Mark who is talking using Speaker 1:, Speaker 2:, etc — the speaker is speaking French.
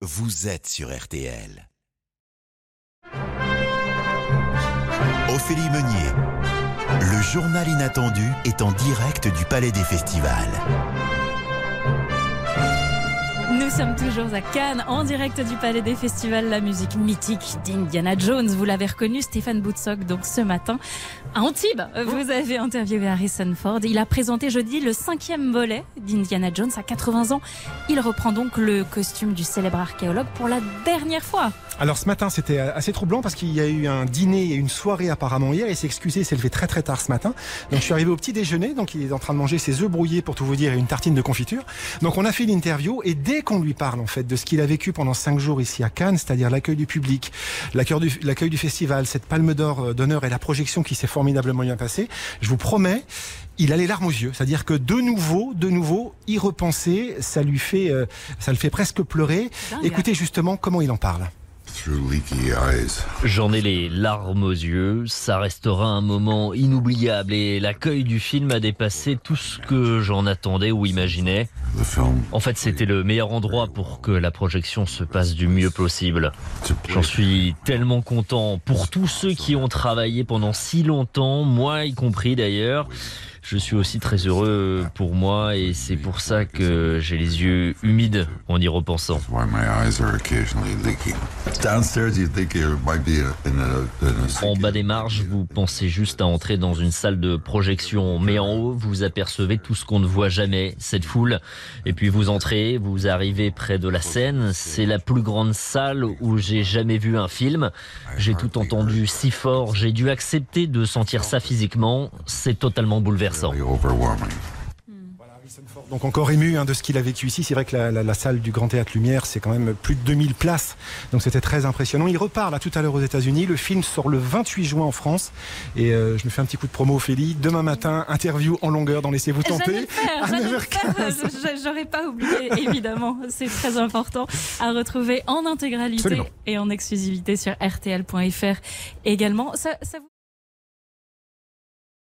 Speaker 1: vous êtes sur RTL. Ophélie Meunier, le journal inattendu est en direct du Palais des Festivals.
Speaker 2: Nous sommes toujours à Cannes, en direct du Palais des Festivals, la musique mythique d'Indiana Jones. Vous l'avez reconnu, Stéphane Boutsock, donc ce matin, à Antibes, vous avez interviewé Harrison Ford. Il a présenté jeudi le cinquième volet d'Indiana Jones à 80 ans. Il reprend donc le costume du célèbre archéologue pour la dernière fois.
Speaker 3: Alors ce matin, c'était assez troublant parce qu'il y a eu un dîner et une soirée apparemment hier. Il s'est excusé, il s'est levé très très tard ce matin. Donc je suis arrivé au petit déjeuner, donc il est en train de manger ses œufs brouillés pour tout vous dire et une tartine de confiture. Donc on a fait l'interview et dès qu'on lui parle en fait de ce qu'il a vécu pendant cinq jours ici à Cannes, c'est-à-dire l'accueil du public, l'accueil du, l'accueil du festival, cette palme d'or euh, d'honneur et la projection qui s'est formidablement bien passée, je vous promets, il a les larmes aux yeux. C'est-à-dire que de nouveau, de nouveau, y repenser, ça lui fait, euh, ça le fait presque pleurer.
Speaker 2: Dingue.
Speaker 3: Écoutez justement comment il en parle.
Speaker 4: J'en ai les larmes aux yeux, ça restera un moment inoubliable et l'accueil du film a dépassé tout ce que j'en attendais ou imaginais. En fait, c'était le meilleur endroit pour que la projection se passe du mieux possible. J'en suis tellement content pour tous ceux qui ont travaillé pendant si longtemps, moi y compris d'ailleurs. Je suis aussi très heureux pour moi et c'est pour ça que j'ai les yeux humides en y repensant. En bas des marges, vous pensez juste à entrer dans une salle de projection, mais en haut, vous apercevez tout ce qu'on ne voit jamais, cette foule. Et puis vous entrez, vous arrivez près de la scène. C'est la plus grande salle où j'ai jamais vu un film. J'ai tout entendu si fort, j'ai dû accepter de sentir ça physiquement. C'est totalement bouleversant.
Speaker 5: Overwhelming.
Speaker 3: Donc encore ému hein, de ce qu'il a vécu ici. C'est vrai que la, la- la salle du Grand Théâtre Lumière, c'est quand même plus de 2000 places. Donc c'était très impressionnant. Il repart là tout à l'heure aux États-Unis. Le film sort le 28 juin en France. Et euh, je me fais un petit coup de promo, Ophélie. Demain matin, interview en longueur dans Laissez-vous tenter.
Speaker 2: le faire,
Speaker 3: à
Speaker 2: j'allais le faire.
Speaker 3: 9h15.
Speaker 2: Je- J'aurais pas oublié, évidemment. C'est très important à retrouver en intégralité
Speaker 3: Absolument.
Speaker 2: et en exclusivité sur RTL.fr également. Ça, ça vous-